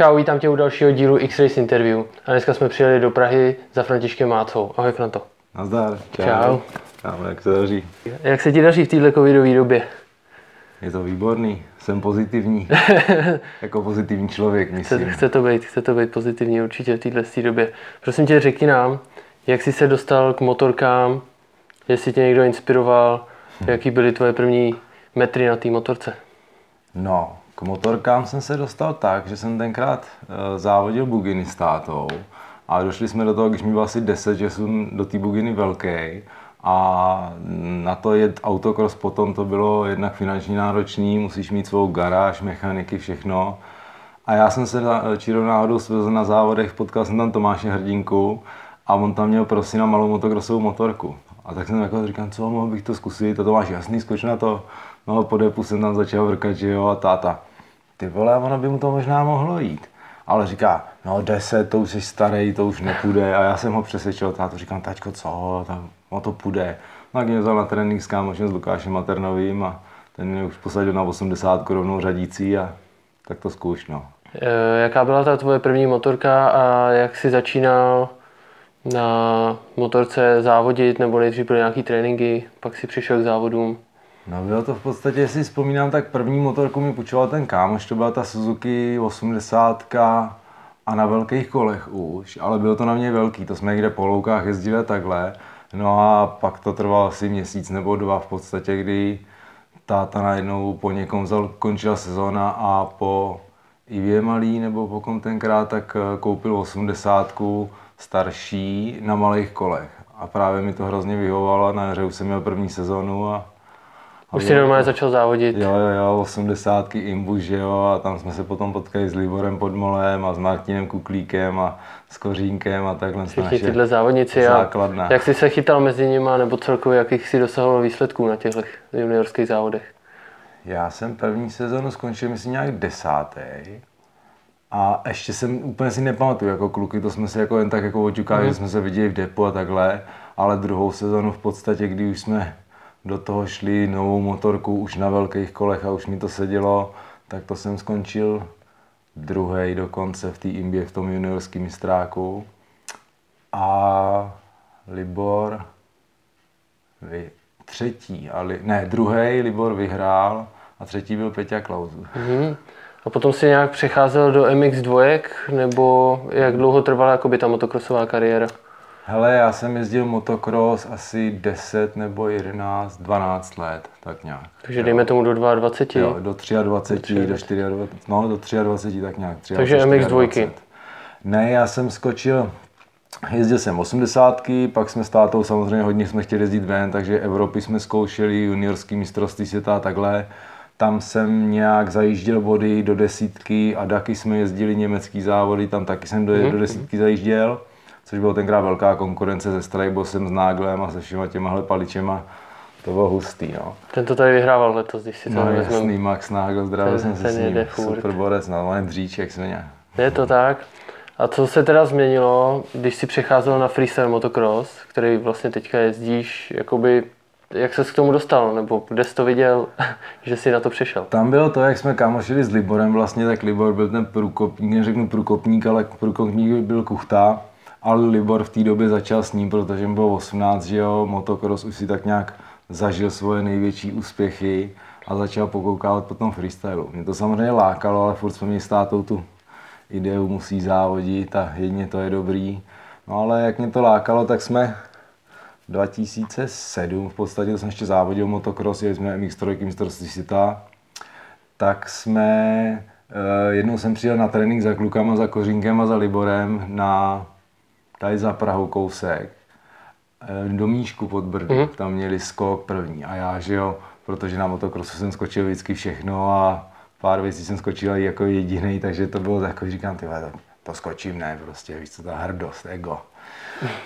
Čau, vítám tě u dalšího dílu X-Race Interview. A dneska jsme přijeli do Prahy za Františkem Mácou. Ahoj Franto. Nazdar. Čau. Čau. Čau, jak se daří? Jak se ti daří v této covidové době? Je to výborný, jsem pozitivní. jako pozitivní člověk, myslím. Chce, chce, to být, chce to být pozitivní určitě v této době. Prosím tě, řekni nám, jak jsi se dostal k motorkám, jestli tě někdo inspiroval, hm. jaký byly tvoje první metry na té motorce? No, k motorkám jsem se dostal tak, že jsem tenkrát uh, závodil buginy s tátou a došli jsme do toho, když mi bylo asi 10, že jsem do té buginy velký a na to jet autokros potom to bylo jednak finančně náročný, musíš mít svou garáž, mechaniky, všechno. A já jsem se čirou náhodou svezl na závodech, potkal jsem tam Tomáše Hrdinku a on tam měl prosím na malou motokrosovou motorku. A tak jsem jako říkal, co, mohl bych to zkusit, a to máš jasný, skoč na to. No po depu jsem tam začal vrkat, že jo, a táta. Ty vole, ono by mu to možná mohlo jít. Ale říká, no deset, to už jsi starý, to už nepůjde. A já jsem ho přesvědčil, táto říkám, taťko, co, tam, to půjde. No, tak mě vzal na trénink s kámošem s Lukášem Maternovým a ten mě už posadil na 80 rovnou řadící a tak to zkouš, no. E, jaká byla ta tvoje první motorka a jak jsi začínal na motorce závodit, nebo nejdřív byly nějaký tréninky, pak si přišel k závodům? No bylo to v podstatě, jestli vzpomínám, tak první motorku mi půjčoval ten kámoš, to byla ta Suzuki 80 a na velkých kolech už, ale bylo to na mě velký, to jsme někde po loukách jezdili takhle. No a pak to trvalo asi měsíc nebo dva v podstatě, kdy táta najednou po někom vzal, končila sezóna a po Ivě Malý nebo po kom tenkrát, tak eh, koupil 80 starší na malých kolech. A právě mi to hrozně vyhovovalo, na jaře už jsem měl první sezónu a už si normálně začal závodit. Jo, jo, jo, 80 imbu, že jo, a tam jsme se potom potkali s Liborem Podmolem a s Martinem Kuklíkem a s Kořínkem a takhle. Všichni tyhle závodníci základna. a jak jsi se chytal mezi nimi, nebo celkově jakých si dosahoval výsledků na těchto juniorských závodech? Já jsem první sezonu skončil, myslím, nějak desátý. A ještě jsem úplně si nepamatuju, jako kluky, to jsme se jako jen tak jako oťukali, mm. že jsme se viděli v depu a takhle, ale druhou sezonu v podstatě, kdy už jsme do toho šli novou motorku už na velkých kolech a už mi to sedělo, tak to jsem skončil druhý dokonce v té imbě v tom juniorském mistráku. A Libor vy, třetí, a li, ne, druhý Libor vyhrál a třetí byl Peťa Klauzu. Mm-hmm. A potom si nějak přecházel do MX2, nebo jak dlouho trvala jakoby ta motokrosová kariéra? Hele, já jsem jezdil motocross asi 10 nebo 11, 12 let, tak nějak. Takže dejme tomu do 22? Jo, do 23, do, 23. do 24, no do 23 tak nějak. 23, Takže MX2. Ne, já jsem skočil, jezdil jsem 80, pak jsme s tátou samozřejmě hodně jsme chtěli jezdit ven, takže Evropy jsme zkoušeli, juniorský mistrovství světa a takhle. Tam jsem nějak zajížděl body do desítky a taky jsme jezdili německý závody, tam taky jsem do, mm-hmm. do desítky zajížděl což bylo tenkrát velká konkurence se Strajbosem, s Náglem a se všema těmahle paličema. To bylo hustý, no. Ten to tady vyhrával letos, když si to no, jasný, Max Nagel, zdravil jsem se s ním, super borec, no, je dříček svině. Je to tak. A co se teda změnilo, když si přecházel na freestyle motocross, který vlastně teďka jezdíš, jakoby jak ses k tomu dostal, nebo kde jsi to viděl, že jsi na to přišel? Tam bylo to, jak jsme kámošili s Liborem vlastně, tak Libor byl ten průkopník, neřeknu průkopník, ale průkopník byl kuchta ale Libor v té době začal s ním, protože mu bylo 18, že jo, motocross už si tak nějak zažil svoje největší úspěchy a začal pokoukávat po tom freestylu. Mě to samozřejmě lákalo, ale furt jsme měli státou tu ideu, musí závodit a jedně to je dobrý. No ale jak mě to lákalo, tak jsme 2007, v podstatě to jsem ještě závodil motocross, jeli jsme MX3 mistrovství světa, tak jsme, eh, jednou jsem přijel na trénink za klukama, za Kořínkem a za Liborem na tady za Prahou kousek, eh, do Míšku pod Brdy, mm-hmm. tam měli skok první a já, že jo, protože na motokrosu jsem skočil vždycky všechno a pár věcí jsem skočil jako jediný, takže to bylo takový, říkám, ty to, to skočím, ne, prostě, víš co, ta hrdost, ego.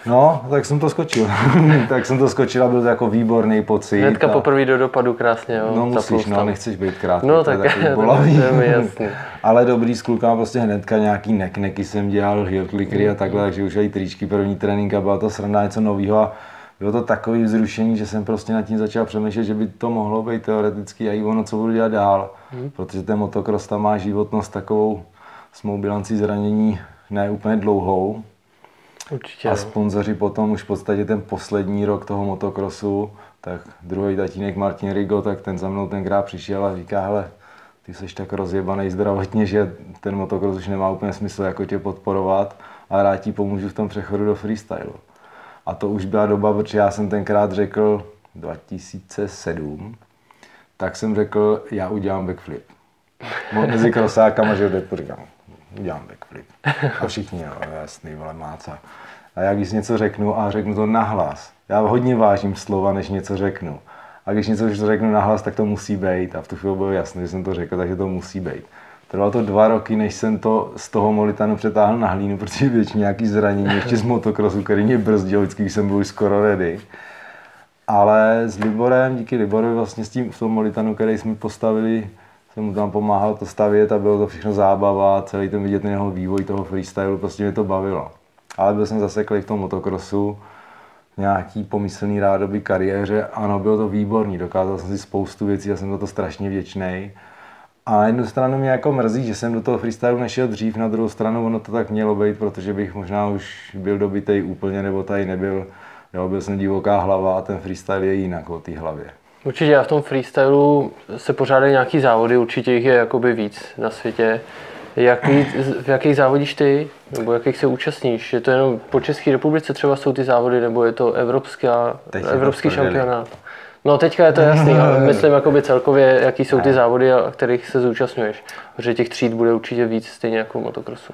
No, tak jsem to skočil. tak jsem to skočil a byl to jako výborný pocit. Hnedka a... poprvé do dopadu krásně, jo. No musíš, no, nechceš být krátký. No tak, to je mi jasný. Ale dobrý s klukama prostě hnedka nějaký nekneky jsem dělal, heel clickery a mm. takhle, takže už i tričky, první trénink a byla to sranda něco nového a bylo to takový vzrušení, že jsem prostě nad tím začal přemýšlet, že by to mohlo být teoreticky a i ono, co budu dělat dál. Hmm. Protože ten motocross tam má životnost takovou s mou bilancí zranění ne úplně dlouhou. Určitě. A no. sponzoři potom už v podstatě ten poslední rok toho motokrosu, tak druhý tatínek Martin Rigo, tak ten za mnou tenkrát přišel a říká, hele, ty jsi tak rozjebaný zdravotně, že ten motokros už nemá úplně smysl jako tě podporovat a rád ti pomůžu v tom přechodu do freestylu. A to už byla doba, protože já jsem tenkrát řekl 2007, tak jsem řekl, já udělám backflip. Mezi krosákama, že jde, říkám, udělám backflip. A všichni, jo, jasný, vole, máca. A já když něco řeknu a řeknu to nahlas, já hodně vážím slova, než něco řeknu. A když něco řeknu nahlas, tak to musí být. A v tu chvíli bylo jasné, že jsem to řekl, takže to musí být. Trvalo to dva roky, než jsem to z toho molitanu přetáhl na hlínu, protože většině nějaký zranění ještě z motokrosu, který mě brzdil vždycky, jsem byl už skoro ready. Ale s Liborem, díky Liborovi vlastně s tím v tom molitanu, který jsme postavili, jsem mu tam pomáhal to stavět a bylo to všechno zábava, celý ten vidět jeho vývoj toho freestylu, prostě mě to bavilo. Ale byl jsem zaseklý v tom motokrosu, nějaký pomyslný rádoby kariéře, ano, bylo to výborný, dokázal jsem si spoustu věcí a jsem za to strašně vděčný. A na jednu stranu mě jako mrzí, že jsem do toho freestylu nešel dřív, na druhou stranu ono to tak mělo být, protože bych možná už byl dobitej úplně, nebo tady nebyl. Jo, byl jsem divoká hlava a ten freestyle je jinak o té hlavě. Určitě já v tom freestylu se pořádají nějaký závody, určitě jich je jakoby víc na světě. Jaký, v jakých závodíš ty, nebo jakých se účastníš? Je to jenom po České republice třeba jsou ty závody, nebo je to evropská, Teď to evropský prdeli. šampionát? No teďka je to jasný, ale myslím jakoby celkově, jaký jsou ty závody, a kterých se zúčastňuješ. Protože těch tříd bude určitě víc, stejně jako motokrosu.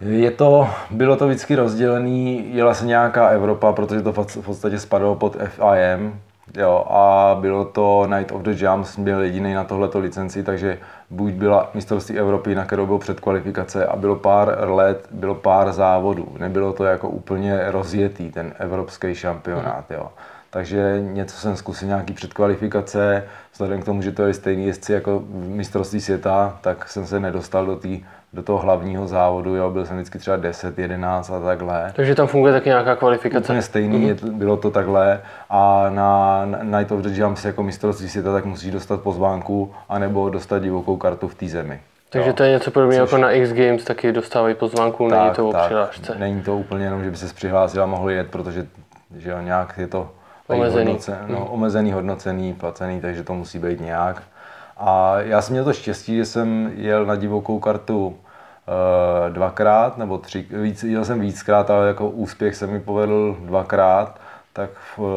Je to, bylo to vždycky rozdělený, jela se nějaká Evropa, protože to v podstatě spadalo pod FIM, jo, a bylo to Night of the Jumps, byl jediný na tohleto licenci, takže buď byla mistrovství Evropy, na kterou byl předkvalifikace a bylo pár let, bylo pár závodů. Nebylo to jako úplně rozjetý, ten evropský šampionát, jo. Takže něco jsem zkusil, nějaký předkvalifikace, vzhledem k tomu, že to je stejný jezdci jako v mistrovství světa, tak jsem se nedostal do, tý, do toho hlavního závodu, jo. byl jsem vždycky třeba 10, 11 a takhle. Takže tam funguje taky nějaká kvalifikace. Úplně stejný, je, to- bylo to takhle a na Night of the Jumps jako mistrovství světa tak musíš dostat pozvánku anebo dostat divokou kartu v té zemi. Takže Jo. to je něco podobného jako na X Games, taky dostávají pozvánku, není to o přihlášce. Není to úplně jenom, že by se přihlásil a mohl jet, protože že jo, nějak je to Omezený. Hodnoce, no, omezený, hodnocený, placený, takže to musí být nějak. A já jsem měl to štěstí, že jsem jel na divokou kartu uh, dvakrát, nebo tři, víc, jel jsem víckrát, ale jako úspěch se mi povedl dvakrát, tak v uh,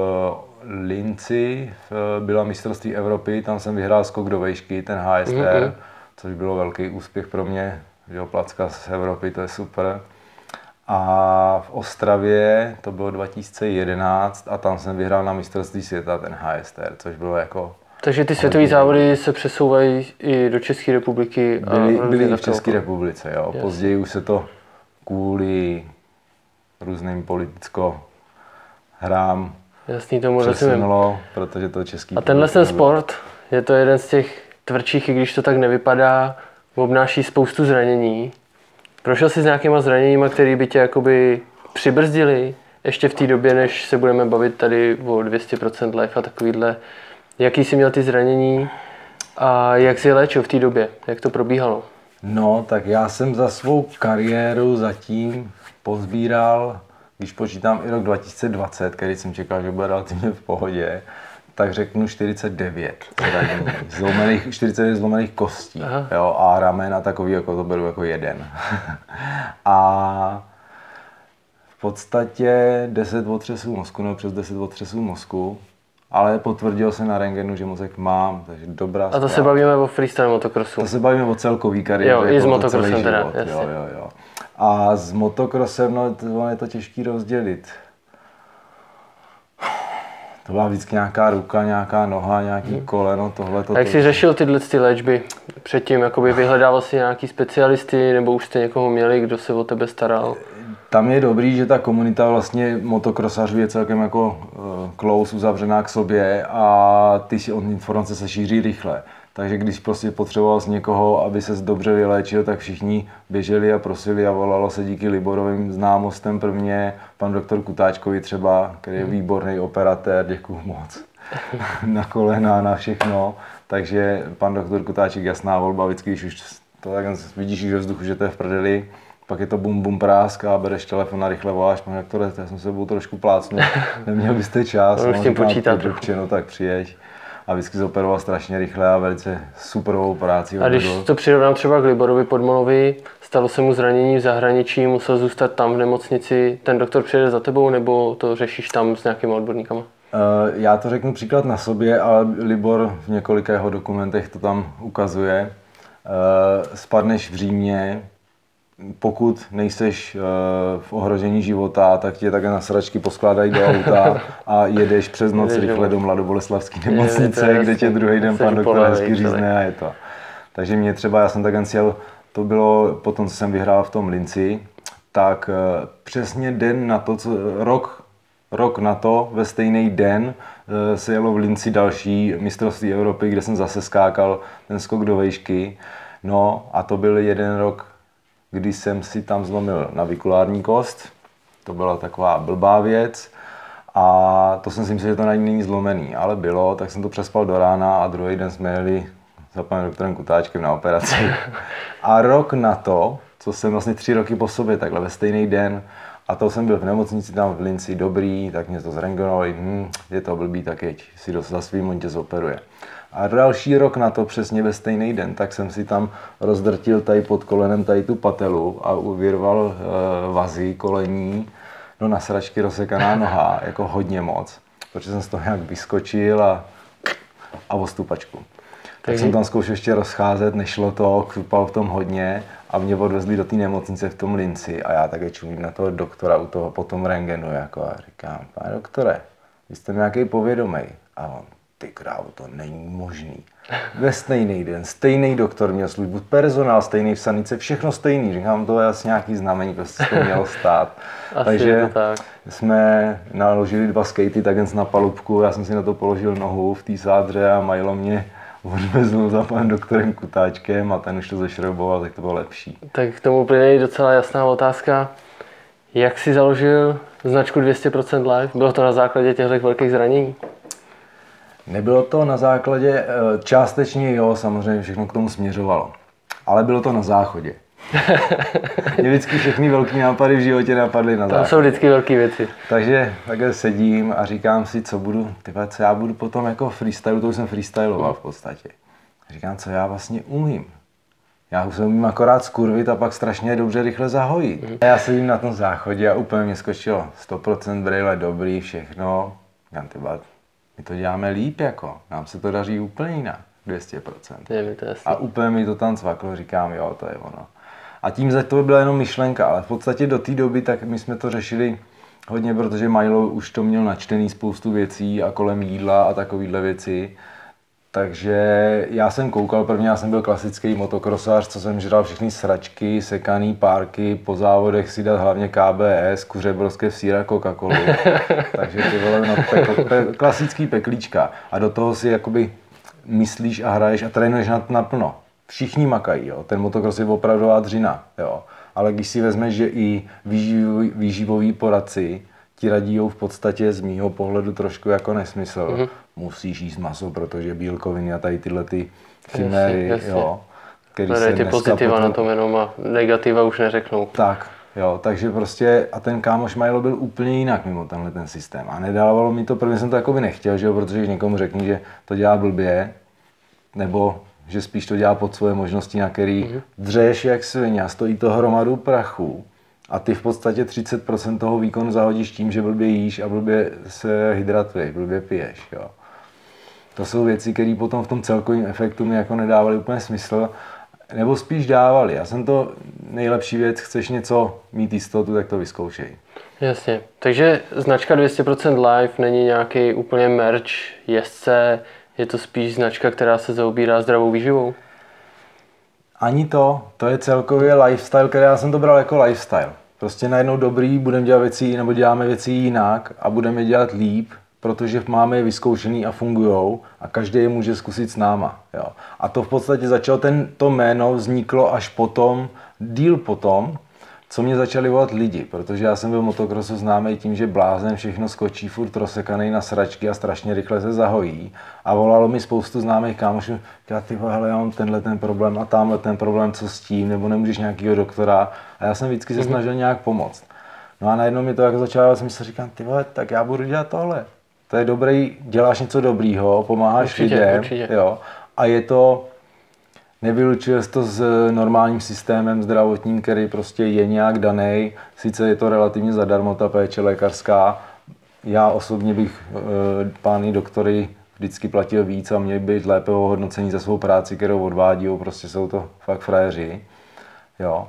Linci byla mistrovství Evropy, tam jsem vyhrál skok do vejšky, ten HSR, Mhm. což bylo velký úspěch pro mě, že jo, placka z Evropy, to je super. A v Ostravě to bylo 2011 a tam jsem vyhrál na mistrovství světa ten HSR, což bylo jako... Takže ty světové závody se přesouvají i do České republiky. a Byly, různě byly i v České republice, jo. Později už se to kvůli různým politicko hrám Jasný, tomu přesunulo, protože to český... A tenhle ten sport je to jeden z těch tvrdších, i když to tak nevypadá, obnáší spoustu zranění. Prošel jsi s nějakýma zraněníma, které by tě jakoby přibrzdili ještě v té době, než se budeme bavit tady o 200% life a takovýhle. Jaký jsi měl ty zranění a jak jsi je léčil v té době? Jak to probíhalo? No, tak já jsem za svou kariéru zatím pozbíral, když počítám i rok 2020, který jsem čekal, že bude relativně v pohodě, tak řeknu 49 zranění, zlomených, 49 zlomených kostí Aha. jo, a ramen a takový, jako to beru jako jeden. a v podstatě 10 otřesů mozku, nebo přes 10 otřesů mozku, ale potvrdil se na rengenu, že mozek mám, takže dobrá A to se zpráva. bavíme o freestyle motokrosu. To se bavíme o celkový kariéře. Jo, i jako s motokrosem celý teda, život, jasně. Jo, jo, jo. A s motokrosem, no, to, je to těžký rozdělit. To byla vždycky nějaká ruka, nějaká noha, nějaký koleno, tohle to. Hmm. Jak jsi řešil tyhle ty léčby předtím? Jakoby vyhledával si nějaký specialisty, nebo už jste někoho měli, kdo se o tebe staral? Tam je dobrý, že ta komunita vlastně motokrosařů je celkem jako uh, close, uzavřená k sobě a ty si informace se šíří rychle. Takže když prostě potřeboval z někoho, aby se dobře vyléčil, tak všichni běželi a prosili a volalo se díky Liborovým známostem prvně pan doktor Kutáčkovi třeba, který je výborný operatér, děkuju moc, na kolena, na všechno. Takže pan doktor Kutáček jasná volba, vždycky, když už to tak vidíš že vzduchu, že to je v prdeli, pak je to bum bum prásk a bereš telefon a rychle voláš, pane doktore, já jsem se sebou trošku plácnul, neměl byste čas, no, s tím počítat. No tak přijeď a vždycky zoperoval strašně rychle a velice superovou práci. A když to přirovnám třeba k Liborovi Podmolovi, stalo se mu zranění v zahraničí, musel zůstat tam v nemocnici, ten doktor přijede za tebou nebo to řešíš tam s nějakými odborníkama? Eh, já to řeknu příklad na sobě, ale Libor v několika jeho dokumentech to tam ukazuje. Eh, spadneš v Římě, pokud nejseš eh, v ohrožení života, tak tě také na sračky poskládají do auta a jedeš přes noc rychle do Mladoboleslavské nemocnice, kde tě druhý den pan doktor hezky řízne a je to. Takže mě třeba, já jsem tak sjel, to bylo potom, co jsem vyhrál v tom Linci, tak přesně den na to, co, rok Rok na to, ve stejný den, eh, se jelo v Linci další mistrovství Evropy, kde jsem zase skákal ten skok do vejšky. No a to byl jeden rok, kdy jsem si tam zlomil navikulární kost. To byla taková blbá věc. A to jsem si myslel, že to není zlomený, ale bylo, tak jsem to přespal do rána a druhý den jsme jeli za panem doktorem Kutáčkem na operaci. A rok na to, co jsem vlastně tři roky po sobě, takhle ve stejný den, a to jsem byl v nemocnici tam v Linci, dobrý, tak mě to zrengenovali, hm, je to blbý, tak jeď, si do, za svým on tě zoperuje. A další rok na to, přesně ve stejný den, tak jsem si tam rozdrtil tady pod kolenem tady tu patelu a uvírval e, vazy kolení, no na sračky rozsekaná noha, jako hodně moc, protože jsem z toho nějak vyskočil a, a o stupačku. Tak jsem tam zkoušel ještě rozcházet, nešlo to, křupal v tom hodně a mě odvezli do té nemocnice v tom Linci a já také čumím na toho doktora u toho potom rengenu jako a říkám, pane doktore, vy jste nějaký povědomý. A on, ty krávo, to není možný. Ve stejný den, stejný doktor měl službu, personál stejný v sanice, všechno stejný. Říkám, to je asi nějaký znamení, prostě to mělo stát. asi Takže tak. jsme naložili dva skatey tak na palubku, já jsem si na to položil nohu v té sádře a majlo mě odvezl za panem doktorem Kutáčkem a ten už to zešroboval, tak to bylo lepší. Tak k tomu plyne docela jasná otázka. Jak si založil značku 200% Live? Bylo to na základě těch velkých zranění? Nebylo to na základě, eh, částečně jo, samozřejmě všechno k tomu směřovalo. Ale bylo to na záchodě. Mě vždycky všechny velké nápady v životě napadly na záchodě. Tam jsou vždycky velké věci. Takže takhle sedím a říkám si, co budu, tyhle, co já budu potom jako freestyle, to už jsem freestyloval v podstatě. Říkám, co já vlastně umím. Já už se umím akorát skurvit a pak strašně dobře rychle zahojit. Mm. Já sedím na tom záchodě a úplně mě skočilo 100% brýle, dobrý, všechno. Říkám, tyba, my to děláme líp jako, nám se to daří úplně jinak. 200%. Je mi to a úplně mi to tam cvaklo, říkám, jo, to je ono. A tím za to byla jenom myšlenka, ale v podstatě do té doby tak my jsme to řešili hodně, protože Milo už to měl načtený spoustu věcí a kolem jídla a takovéhle věci. Takže já jsem koukal, prvně já jsem byl klasický motokrosář, co jsem žral všechny sračky, sekaný párky, po závodech si dát hlavně KBS, kuře brovské síra Coca-Colu. Takže ty vole, no, pekl, pe, klasický peklíčka. A do toho si jakoby myslíš a hraješ a trénuješ naplno všichni makají, jo. ten motocross je opravdová dřina, jo. ale když si vezmeš, že i výživový, výživoví poradci ti radí v podstatě z mýho pohledu trošku jako nesmysl. Mm-hmm. Musíš jíst maso, protože bílkoviny a tady tyhle ty chiméry, jasně, jasně. jo. Který se ty pozitiva potom... na tom jenom a negativa už neřeknou. Tak, jo, takže prostě a ten kámoš Milo byl úplně jinak mimo tenhle ten systém a nedávalo mi to, prvně jsem to jako by nechtěl, že jo, protože když někomu řekni, že to dělá blbě, nebo že spíš to dělá pod svoje možnosti, na který mm-hmm. dřeš jak svině a stojí to hromadu prachu a ty v podstatě 30% toho výkonu zahodíš tím, že blbě jíš a blbě se hydratuješ, blbě piješ. Jo. To jsou věci, které potom v tom celkovém efektu mi jako nedávaly úplně smysl, nebo spíš dávali. Já jsem to nejlepší věc, chceš něco mít jistotu, tak to vyzkoušej. Jasně. Takže značka 200% live není nějaký úplně merch jezdce, je to spíš značka, která se zaobírá zdravou výživou? Ani to, to je celkově lifestyle, který já jsem to bral jako lifestyle. Prostě najednou dobrý, budeme dělat věci, nebo děláme věci jinak a budeme dělat líp, protože máme je vyzkoušený a fungují a každý je může zkusit s náma. Jo. A to v podstatě začalo, ten, to jméno vzniklo až potom, díl potom, co mě začali volat lidi, protože já jsem byl motokrosu známý tím, že blázen všechno skočí, furt rozsekaný na sračky a strašně rychle se zahojí. A volalo mi spoustu známých kámošů, já ty hele, já mám tenhle ten problém a tamhle ten problém, co s tím, nebo nemůžeš nějakého doktora. A já jsem vždycky se mhm. snažil nějak pomoct. No a najednou mi to jak začalo, já jsem si říkal, ty vole, tak já budu dělat tohle. To je dobrý, děláš něco dobrýho, pomáháš určitě, lidem, určitě. Jo, a je to, nevylučuje to s normálním systémem zdravotním, který prostě je nějak daný. Sice je to relativně zadarmo, ta péče lékařská. Já osobně bych e, pány doktory vždycky platil víc a měli být lépe ohodnocení za svou práci, kterou odvádí, prostě jsou to fakt frajeři. Jo.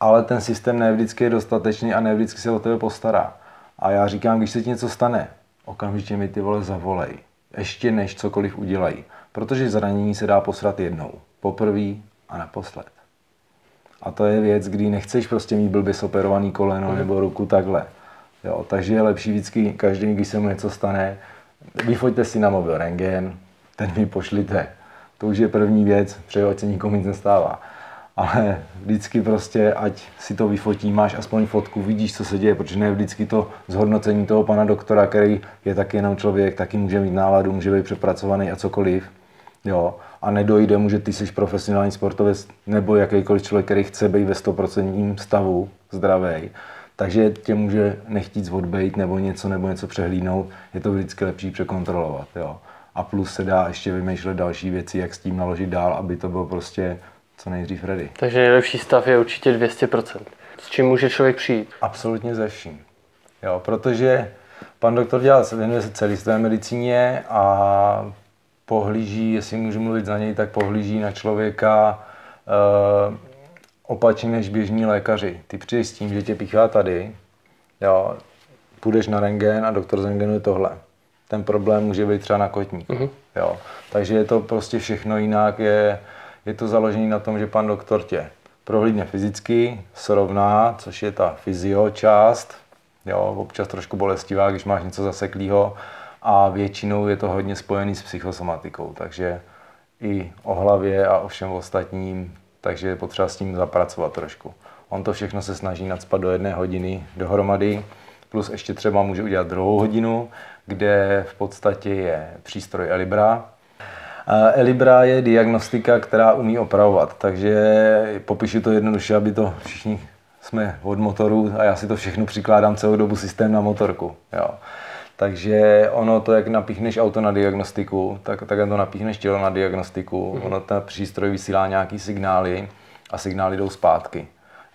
Ale ten systém ne vždycky je dostatečný a ne vždycky se o tebe postará. A já říkám, když se ti něco stane, okamžitě mi ty vole zavolej. Ještě než cokoliv udělají. Protože zranění se dá posrat jednou. Poprvé a naposled. A to je věc, kdy nechceš prostě mít blbě operovaný koleno nebo ruku takhle. Jo, takže je lepší vždycky, každý, když se mu něco stane, vyfoďte si na mobil rengen, ten mi pošlite. To už je první věc, přeju, ať se nikomu nic nestává ale vždycky prostě, ať si to vyfotí, máš aspoň fotku, vidíš, co se děje, protože ne vždycky to zhodnocení toho pana doktora, který je taky jenom člověk, taky může mít náladu, může být přepracovaný a cokoliv. Jo, a nedojde mu, že ty jsi profesionální sportovec nebo jakýkoliv člověk, který chce být ve 100% stavu zdravý, takže tě může nechtít zvodbejt nebo něco nebo něco přehlídnout, je to vždycky lepší překontrolovat. Jo. A plus se dá ještě vymýšlet další věci, jak s tím naložit dál, aby to bylo prostě co nejdřív ready. Takže nejlepší stav je určitě 200%. S čím může člověk přijít? Absolutně ze vším. Jo, protože pan doktor dělá, věnuje se celistvé medicíně a pohlíží, jestli můžu mluvit za něj, tak pohlíží na člověka uh, opačně než běžní lékaři. Ty přijdeš s tím, že tě píchá tady, jo, půjdeš na rengen a doktor zrengenuje tohle. Ten problém může být třeba na kotníku. Uh-huh. Jo. Takže je to prostě všechno jinak, je, je to založené na tom, že pan doktor tě prohlídne fyzicky, srovná, což je ta fyzio část, jo, občas trošku bolestivá, když máš něco zaseklého a většinou je to hodně spojený s psychosomatikou, takže i o hlavě a o všem ostatním, takže je potřeba s tím zapracovat trošku. On to všechno se snaží nadspat do jedné hodiny dohromady, plus ještě třeba může udělat druhou hodinu, kde v podstatě je přístroj Elibra, Elibra je diagnostika, která umí opravovat, takže popíšu to jednoduše, aby to všichni jsme od motoru a já si to všechno přikládám celou dobu systém na motorku. Jo. Takže ono to, jak napíchneš auto na diagnostiku, tak, tak to napíchneš tělo na diagnostiku, mm. ono ten přístroj vysílá nějaký signály a signály jdou zpátky.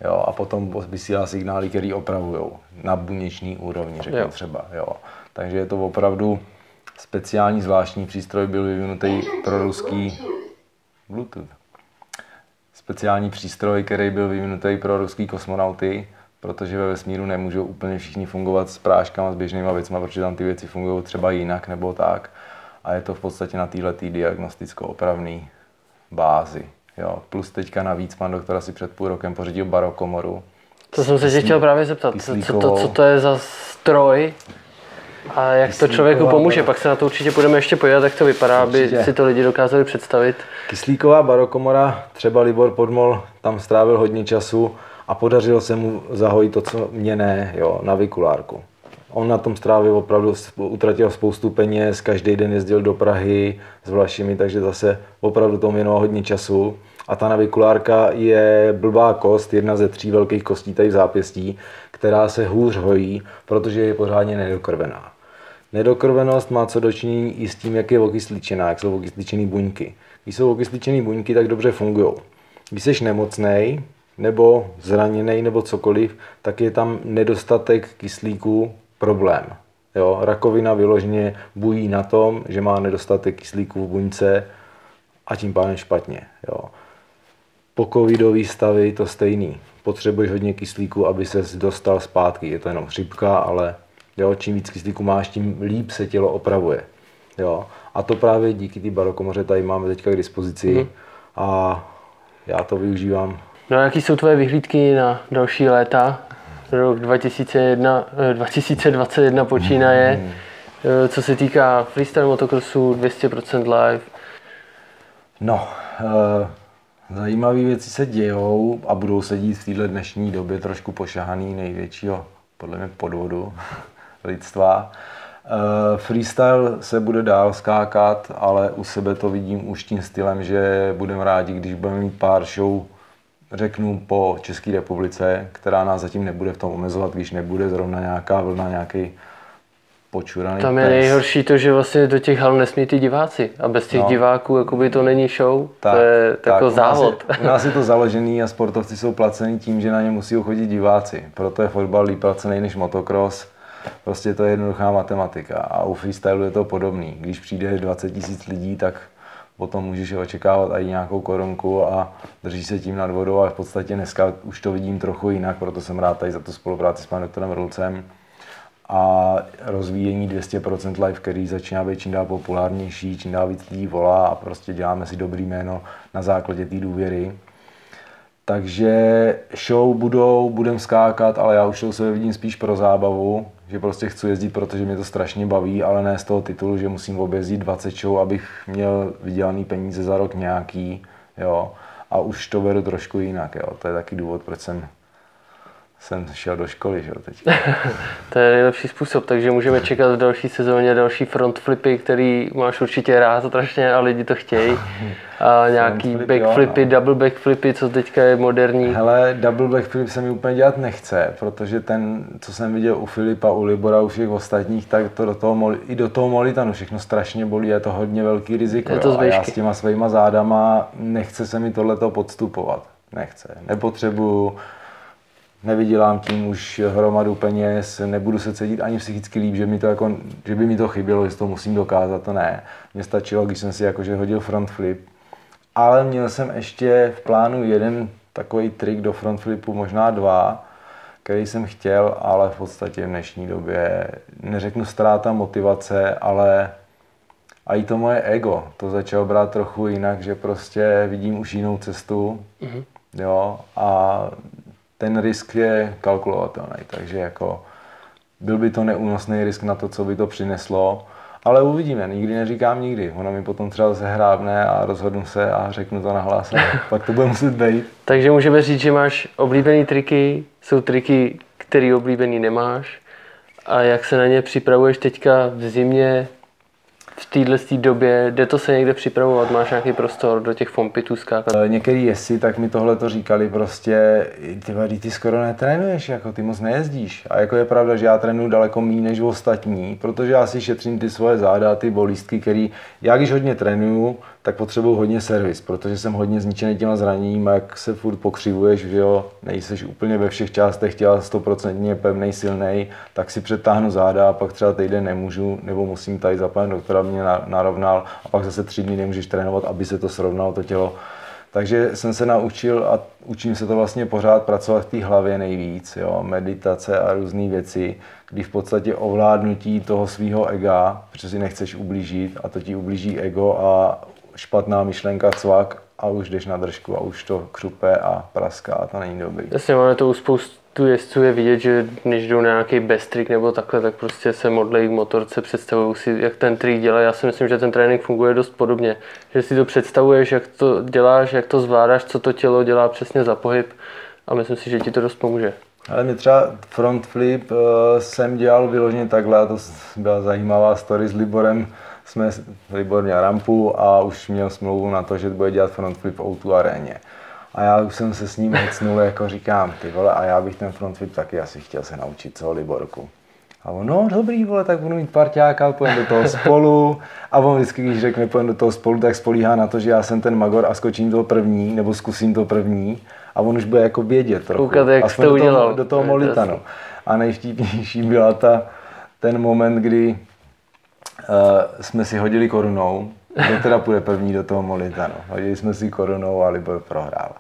Jo, a potom vysílá signály, které opravují na buněční úrovni, řeknu třeba. Jo. Takže je to opravdu Speciální zvláštní přístroj byl vyvinutý pro ruský Bluetooth. Speciální přístroj, který byl vyvinutý pro ruský kosmonauty, protože ve vesmíru nemůžou úplně všichni fungovat s práškama, s běžnýma věcmi, protože tam ty věci fungují třeba jinak nebo tak. A je to v podstatě na této diagnosticko-opravné bázi. Jo. Plus teďka navíc pan doktor asi před půl rokem pořídil barokomoru. To jsem se tě chtěl právě zeptat. Co to, co to je za stroj? A jak Kyslíková to člověku pomůže? Pak se na to určitě budeme ještě podívat, jak to vypadá, určitě. aby si to lidi dokázali představit. Kyslíková barokomora, třeba Libor Podmol tam strávil hodně času a podařilo se mu zahojit to, co mě ne, jo, na vikulárku. On na tom strávil opravdu, utratil spoustu peněz, každý den jezdil do Prahy s Vlašimi, takže zase opravdu tomu věnoval hodně času. A ta navikulárka je blbá kost, jedna ze tří velkých kostí tady v zápěstí, která se hůř hojí, protože je pořádně nedokrvená. Nedokrvenost má co dočinění i s tím, jak je okysličená, jak jsou okysličené buňky. Když jsou okysličené buňky, tak dobře fungují. Když jsi nemocný, nebo zraněný, nebo cokoliv, tak je tam nedostatek kyslíku problém. Jo, rakovina vyloženě bují na tom, že má nedostatek kyslíku v buňce a tím pádem špatně. Jo. Po covidový stavy to stejný. Potřebuješ hodně kyslíku, aby se dostal zpátky. Je to jenom chřipka, ale Jo, čím víc kyslíku máš, tím líp se tělo opravuje. Jo. A to právě díky té barokomoře tady máme teďka k dispozici mm. a já to využívám. No a jaký jsou tvoje vyhlídky na další léta? Rok 2001, 2021 počínaje. Mm. Co se týká freestyle motocrossu, 200% live. No, uh, Zajímavé věci se dějou a budou se dít v této dnešní době trošku pošahaný největšího, podle mě, podvodu lidstva. Uh, freestyle se bude dál skákat, ale u sebe to vidím už tím stylem, že budeme rádi, když budeme mít pár show, řeknu, po České republice, která nás zatím nebude v tom omezovat, když nebude zrovna nějaká vlna, nějaký počuraný Tam je pes. nejhorší to, že vlastně do těch hal nesmí ty diváci. A bez těch No. diváků jakoby to není show, Tak, to je tak, jako u nás závod. Je, u nás je to založený a sportovci jsou placený tím, že na ně musí chodit diváci. Proto je fotbal líp placený než motocross. Prostě to je jednoduchá matematika. A u freestylu je to podobný. Když přijde 20 tisíc lidí, tak potom můžeš očekávat i nějakou korunku a drží se tím nad vodou a v podstatě dneska už to vidím trochu jinak, proto jsem rád tady za tu spolupráci s panem doktorem Rulcem a rozvíjení 200% live, který začíná být čím dál populárnější, čím dál víc lidí volá a prostě děláme si dobrý jméno na základě té důvěry. Takže show budou, budem skákat, ale já už u sebe vidím spíš pro zábavu, že prostě chci jezdit, protože mě to strašně baví, ale ne z toho titulu, že musím objezdit 20 show, abych měl vydělaný peníze za rok nějaký, jo. A už to beru trošku jinak, jo. To je taky důvod, proč jsem, jsem šel do školy, že jo, teď. To je nejlepší způsob, takže můžeme čekat v další sezóně další front flipy, který máš určitě rád strašně a lidi to chtějí. A nějaký backflipy, no. double backflipy, co teďka je moderní. Hele, double backflip se mi úplně dělat nechce, protože ten, co jsem viděl u Filipa, u Libora, u všech ostatních, tak to do toho, moli- i do toho Molitanu všechno strašně bolí, je to hodně velký riziko. Je to jo. a já s těma svýma zádama nechce se mi tohleto podstupovat. Nechce. Nepotřebuju, nevydělám tím už hromadu peněz, nebudu se cítit ani psychicky líp, že, mi to jako, že by mi to chybělo, že to musím dokázat, to ne. Mně stačilo, když jsem si jakože hodil front flip, ale měl jsem ještě v plánu jeden takový trik do front flipu, možná dva, který jsem chtěl, ale v podstatě v dnešní době, neřeknu ztráta motivace, ale a i to moje ego, to začalo brát trochu jinak, že prostě vidím už jinou cestu, mm-hmm. jo, a ten risk je kalkulovatelný, takže jako byl by to neúnosný risk na to, co by to přineslo, ale uvidíme, nikdy neříkám nikdy. Ono mi potom třeba zase hrábne a rozhodnu se a řeknu to nahlas a pak to bude muset být. Takže můžeme říct, že máš oblíbený triky, jsou triky, který oblíbený nemáš. A jak se na ně připravuješ teďka v zimě, v téhle době, jde to se někde připravovat, máš nějaký prostor do těch fompitů skákat? Eh, Některý jesi, tak mi tohle to říkali prostě, ty vady, ty skoro netrénuješ, jako ty moc nejezdíš. A jako je pravda, že já trénuju daleko méně než ostatní, protože já si šetřím ty svoje záda, ty bolístky, který, já když hodně trénuju, tak potřebuju hodně servis, protože jsem hodně zničený těma zraněním, jak se furt pokřivuješ, že jo, nejseš úplně ve všech částech těla stoprocentně pevnej, silnej, tak si přetáhnu záda a pak třeba týden nemůžu, nebo musím tady za panem doktora mě na- narovnal a pak zase tři dny nemůžeš trénovat, aby se to srovnalo to tělo. Takže jsem se naučil a učím se to vlastně pořád pracovat v té hlavě nejvíc, jo, meditace a různé věci, kdy v podstatě ovládnutí toho svého ega, protože si nechceš ublížit a to ti ublíží ego a špatná myšlenka cvak a už jdeš na držku a už to křupe a praská a to není dobrý. Jasně, máme to u spoustu jezdců je vidět, že než jdou na nějaký best trick nebo takhle, tak prostě se modlejí k motorce, představují si, jak ten trik dělá. Já si myslím, že ten trénink funguje dost podobně. Že si to představuješ, jak to děláš, jak to zvládáš, co to tělo dělá přesně za pohyb a myslím si, že ti to dost pomůže. Ale my třeba front flip uh, jsem dělal vyloženě takhle, a to byla zajímavá story s Liborem. Jsme, Libor měl rampu a už měl smlouvu na to, že bude dělat front flip v O2 aréně. A já už jsem se s ním hecnul, jako říkám, ty vole, a já bych ten front flip taky asi chtěl se naučit, co Liborku. A on, no dobrý, vole, tak budu mít parťáka, půjdeme do toho spolu. A on vždycky, když řekne, půjdeme do toho spolu, tak spolíhá na to, že já jsem ten magor a skočím to první, nebo zkusím to první. A on už bude jako vědět trochu. Koukat, jak Aspoň to do toho, udělal. do toho molitanu. A nejvtipnější byla ta, ten moment, kdy jsme si hodili korunou, kdo teda půjde první do toho molitanu. Hodili jsme si korunou a Libor prohrál.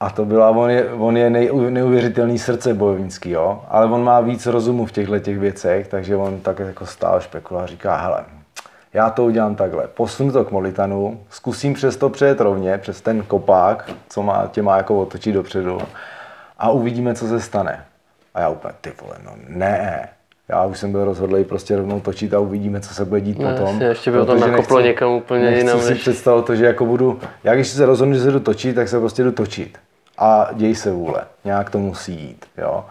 A to byla, on je, on je nej, neuvěřitelný srdce bojovnický, jo? ale on má víc rozumu v těchto těch věcech, takže on tak jako stál špekula a říká, hele, já to udělám takhle, posunu to k molitanu, zkusím přes to přejet rovně, přes ten kopák, co má, tě má jako otočit dopředu a uvidíme, co se stane. A já úplně, ty vole, no ne, Já už jsem byl rozhodlý prostě rovnou točit a uvidíme, co se bude dít No, potom. jasně, ještě by to nakoplo nechci- někam úplně nechci jinam, si než- představit to, že jako budu, já když se rozhodnu, že se jdu točit, tak se prostě jdu točit. A děj se vůle, nějak to musí jít, jo.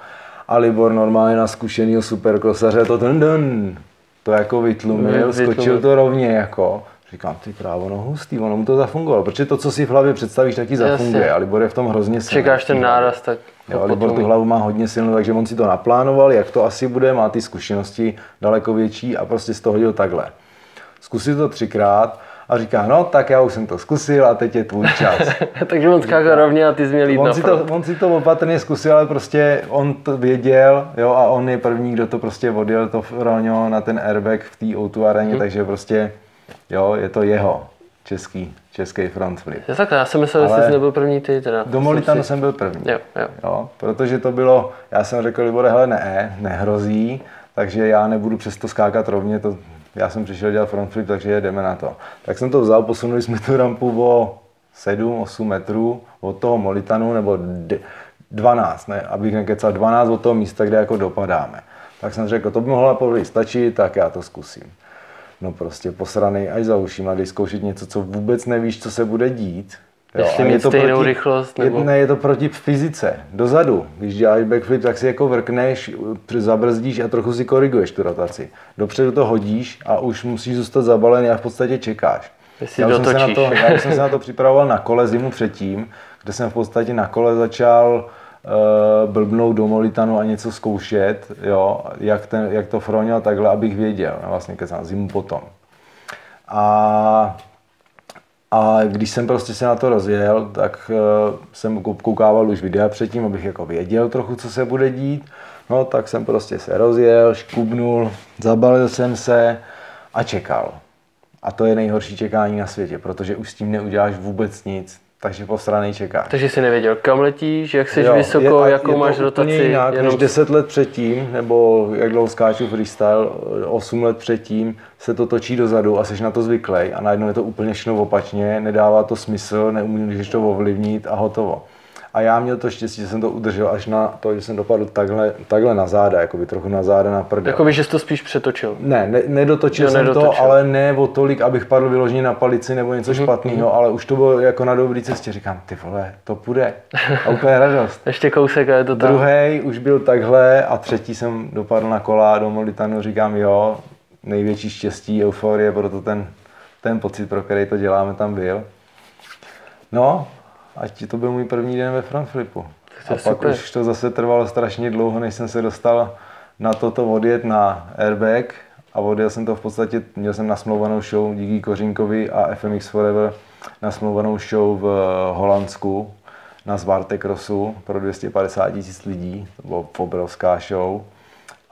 A Libor normálně na zkušenýho superkrosaře to ten den, to jako vytlumil, Mm, skočil vytlumil. to rovně jako. Říkám, ty krávo, no hustý, ono mu to zafungovalo, protože to, co si v hlavě představíš, taky zafunguje. Jasně. A Libor je v tom hrozně silný. Čekáš ten náraz, tak Jo, Libor tu hlavu má hodně silnou, takže on si to naplánoval, jak to asi bude, má ty zkušenosti daleko větší a prostě z toho hodil takhle. Zkusil to třikrát a říká, no tak já už jsem to zkusil a teď je tvůj čas. Takže on skákal rovně a ty jsi měl jít on, si to, on si to opatrně zkusil, ale prostě on to věděl jo, a on je první, kdo to prostě odjel to Froňo na ten airbag v té O2 areně, Mhm. takže prostě jo, je to jeho český, český front flip. Je takhle, já jsem myslel, že jsi nebyl první ty teda. Do Molitanu si... jsem byl první. Jo, jo. Jo, protože to bylo, já jsem řekl, Libore, hele, ne, nehrozí, takže já nebudu přesto skákat rovně, to, já jsem přišel dělat front flip, takže jdeme na to. Tak jsem to vzal, posunuli jsme tu rampu o 7-8 metrů od toho Molitanu, nebo d- 12, ne, abych nekecal, 12 od toho místa, kde jako dopadáme. Tak jsem řekl, to by mohlo stačit, tak já to zkusím. No prostě posranej až za uši, mladý zkoušet něco, co vůbec nevíš, co se bude dít. Jestli a mít je to stejnou rychlost, nebo- Je, ne, je to proti fyzice, dozadu. Když děláš backflip, tak si jako vrkneš, zabrzdíš a trochu si koriguješ tu rotaci. Dopředu to hodíš a už musíš zůstat zabalený a v podstatě čekáš. Jestli já, jsem se na to, já jsem se na to připravoval na kole zimu předtím, kde jsem v podstatě na kole začal blbnout do Molitanu a něco zkoušet, jo, jak, ten, jak to fronil takhle, abych věděl, no, vlastně kecám, zimu potom. A a když jsem prostě se na to rozjel, tak uh, jsem kou- koukával už videa předtím, abych jako věděl trochu, co se bude dít. No tak jsem prostě se rozjel, škubnul, zabalil jsem se a čekal. A to je nejhorší čekání na světě, protože už s tím neuděláš vůbec nic. Takže posranej čekáš. Takže jsi nevěděl, kam letíš, jak jsi Jo, vysoko, a jakou to máš rotaci. Jinak, jenom... než 10 let předtím, nebo jak dlouho skáču freestyle, 8 let předtím se to točí dozadu a jsi na to zvyklý a najednou je to úplně všechno opačně, nedává to smysl, neumíš to ovlivnit a hotovo. A já měl to štěstí, že jsem to udržel až na to, že jsem dopadl takhle, takhle na záda, jakoby trochu na záda na prdel. Jakoby, že jsi to spíš přetočil. Ne, ne nedotočil Jo, jsem nedotočil. to, ale ne o tolik, abych padl vyloženě na palici nebo něco Mhm, špatného, ale už to bylo jako na dobrý cestě. Říkám, ty vole, to půjde. A úplně radost. Ještě kousek a je to tam. Druhý už byl takhle a třetí jsem dopadl na kola do Molitanu, říkám jo, největší štěstí, euforie, proto ten, ten pocit, pro který to děláme, tam byl. No, ať to byl můj první den ve front flipu. to A je pak super. už to zase trvalo strašně dlouho, než jsem se dostal na toto odjet na airbag a odjel jsem to v podstatě, měl jsem nasmlouvanou show díky Kořínkovi a FMX Forever nasmlouvanou show v Holandsku na Zvarte Crossu pro 250 tisíc lidí, to byla obrovská show.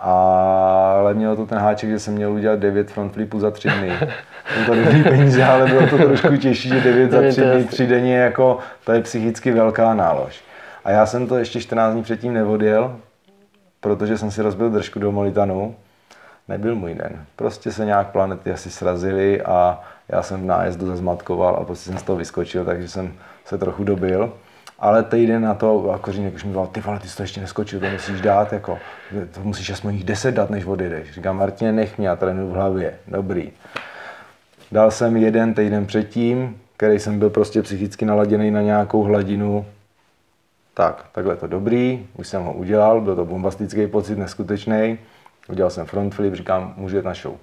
Ale mělo to ten háček, že jsem měl udělat 9 front flipů za 3 dny. Jsou to dobrý peníze, ale bylo to trošku těžší, že 9 za 3 dny, 3 denně, jako, to je psychicky velká nálož. A já jsem to ještě 14 dní předtím neodjel, protože jsem si rozbil držku do Molitanu. Nebyl můj den. Prostě se nějak planety asi srazily a já jsem v nájezdu zazmatkoval a prostě jsem z toho vyskočil, takže jsem se trochu dobil. Ale týden na to, a Kořínek už mi volal, ty vole, ty jsi to ještě neskočil, to musíš dát, jako, to musíš aspoň jich 10 dát, než odjedeš. Říkám, Martine, nech mě, já trénuju v hlavě, dobrý. Dal jsem jeden týden předtím, který jsem byl prostě psychicky naladěný na nějakou hladinu. Tak, takhle to dobrý, už jsem ho udělal, byl to bombastický pocit, neskutečný. Udělal jsem front flip, říkám, můžu jet na show.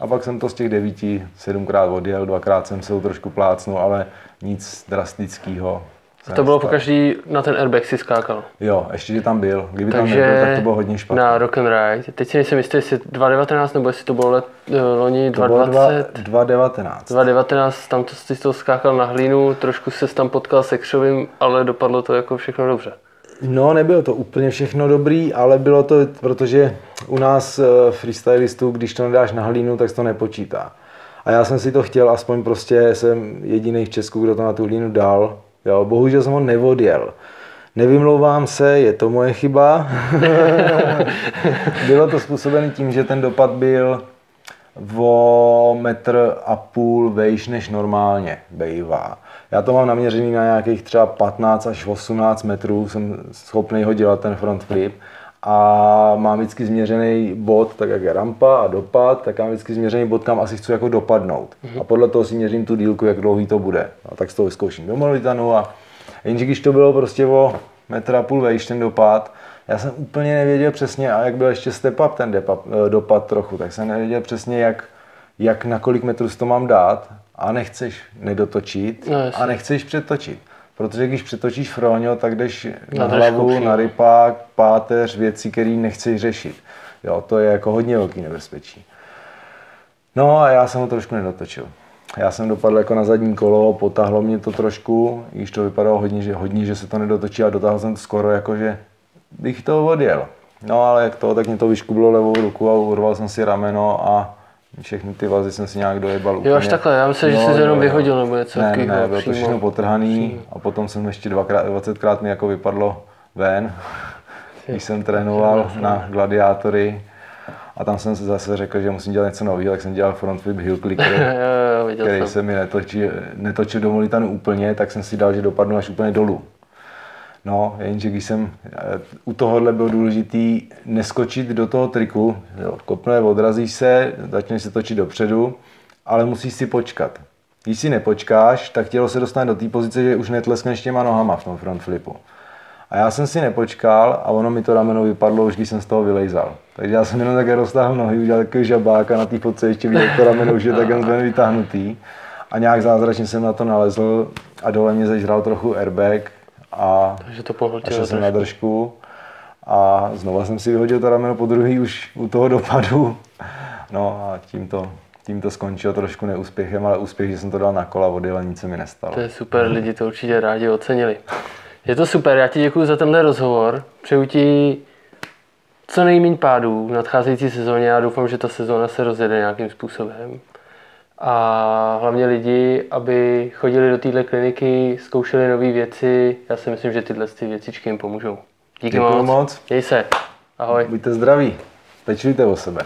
A pak jsem to z těch devíti sedmkrát odjel, dvakrát jsem se ho trošku plácnul, ale nic drastického. Se To bylo nestalo. pokaždý na ten airbag si skákal. Jo, ještě, že tam byl. Kdyby tam Takže nebyl, tak to bylo hodně špatné. na Rock and Ride. Teď si nejsem jistý, jestli 2019 nebo jestli to bylo let, eh, loni to bylo dva- 2020. 2019. 2019, tam to, jsi to skákal na hlínu, trošku se tam potkal se Křovým, ale dopadlo to jako všechno dobře. No, nebylo to úplně všechno dobrý, ale bylo to, protože u nás eh, freestylistů, když to nedáš na hlínu, tak to nepočítá. A já jsem si to chtěl, aspoň prostě jsem jediný v Česku, kdo to na tu hlínu dal. Jo, bohužel jsem ho nevodjel. Nevymlouvám se, je to moje chyba. bylo to způsobené tím, že ten dopad byl o metr a půl vejš než normálně bejvá. Já to mám naměřený na nějakých třeba 15 až 18 metrů, jsem schopný ho dělat ten front flip a mám vždycky změřený bod, tak jak je rampa a dopad, tak mám vždycky změřený bod, kam asi chci jako dopadnout. A podle toho si měřím tu dílku, jak dlouhý to bude. A tak z toho vyzkouším do Molitanu a jenže když to bylo prostě o metr a půl vejš ten dopad, já jsem úplně nevěděl přesně, a jak byl ještě step up ten depap, dopad trochu, tak jsem nevěděl přesně, jak, jak na kolik metrů to mám dát a nechceš nedotočit No, a nechceš přetočit. Protože když přetočíš froňo, tak jdeš na, Na hlavu, přímo. na rypák, páteř, věci, které nechceš řešit. Jo, to je jako hodně velký nebezpečí. No a já jsem ho trošku nedotočil. Já jsem dopadl jako na zadní kolo, potáhlo mě to trošku, i když to vypadalo hodně, že, hodně, že se to nedotočí a dotáhl jsem to skoro jako, že bych to odjel. No ale jak to, tak mě to vyškublo levou ruku a urval jsem si rameno a všechny ty vazy jsem si nějak dojebal úplně. Jo, až takhle, já myslím, že jsi to jenom vyhodil nebo něco ne, ne, takového ne, bylo to všechno potrhaný Přímo. a potom jsem ještě dvakrát, 20krát mi jako vypadlo ven, když jsem trénoval na gladiátory a tam jsem se zase řekl, že musím dělat něco nového, tak jsem dělal front flip heel clicker, Jo, jo, viděl který jsem. se mi netočil, netočil do molitanu úplně, tak jsem si dal, že dopadnu až úplně dolů. No, jenže když jsem, eh, u tohohle bylo důležitý neskočit do toho triku, jo, kopne, odrazíš se, začneš se točit dopředu, ale musíš si počkat. Když si nepočkáš, tak tělo se dostane do té pozice, že už netleskneš těma nohama v tom front flipu. A já jsem si nepočkal a ono mi to rameno vypadlo už, když jsem z toho vylejzal. Takže já jsem jenom také roztáhl nohy, udělal takový žabák a na té fotce ještě viděl, to rameno už je takhle ven vytáhnutý. A nějak zázračně jsem na to nalezl a dole mě zežral trochu airbag a Takže to a pohltil šel jsem na držku a znova jsem si vyhodil to rameno po druhý už u toho dopadu. No a tím to, tím to skončilo trošku neúspěchem, ale úspěch, že jsem to dal na kola, odjel a nic se mi nestalo. To je super, lidi to určitě rádi ocenili. Je to super, já ti děkuji za tenhle rozhovor. Přeju ti co nejméně pádů v nadcházející sezóně. Já doufám, že ta sezóna se rozjede nějakým způsobem. A hlavně lidi, aby chodili do téhle kliniky, zkoušeli nové věci. Já si myslím, že tyhle ty věcičky jim pomůžou. Díky Děkuju moc. moc. Měj se. Ahoj. Buďte zdraví, pečujte o sebe.